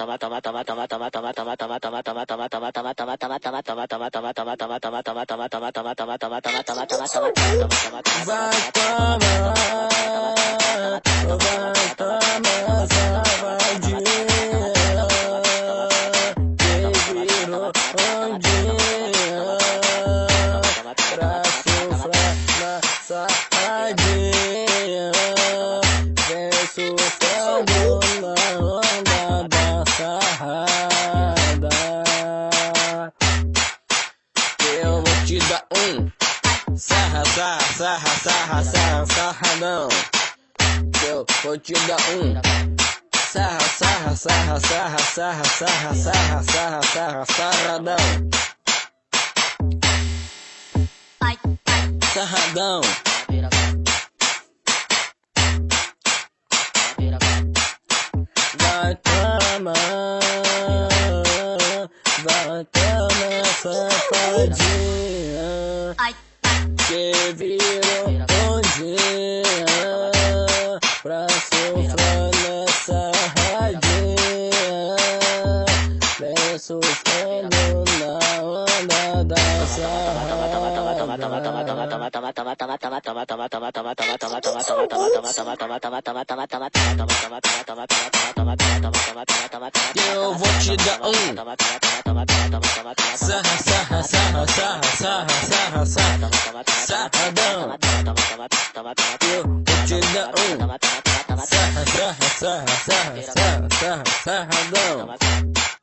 Vai tomar, vai tomar safadinha Que virou ondinha Pra sofrer na safadinha Vem sofrendo na Eu vou te dar um Sarra, sarra, sarra, sarra, sarra, sarradão. Eu vou te dar um. Sarra, sarra, sarra, sarra, sarra, sarra, sarra, sarra, sarra, sarradão. Sarradão. Vai tomar, vai tomar safadinha que virou ondinha pra sofrer nessa radinha. Vem sofrendo na onda da sarrada. Eu vou te dar um. Sarra, sarra, sarra, sarra, sarra, sarra, sarradão. Eu vou te dar um. Sarra, sarra, sarra, sarra, sarra, sarradão.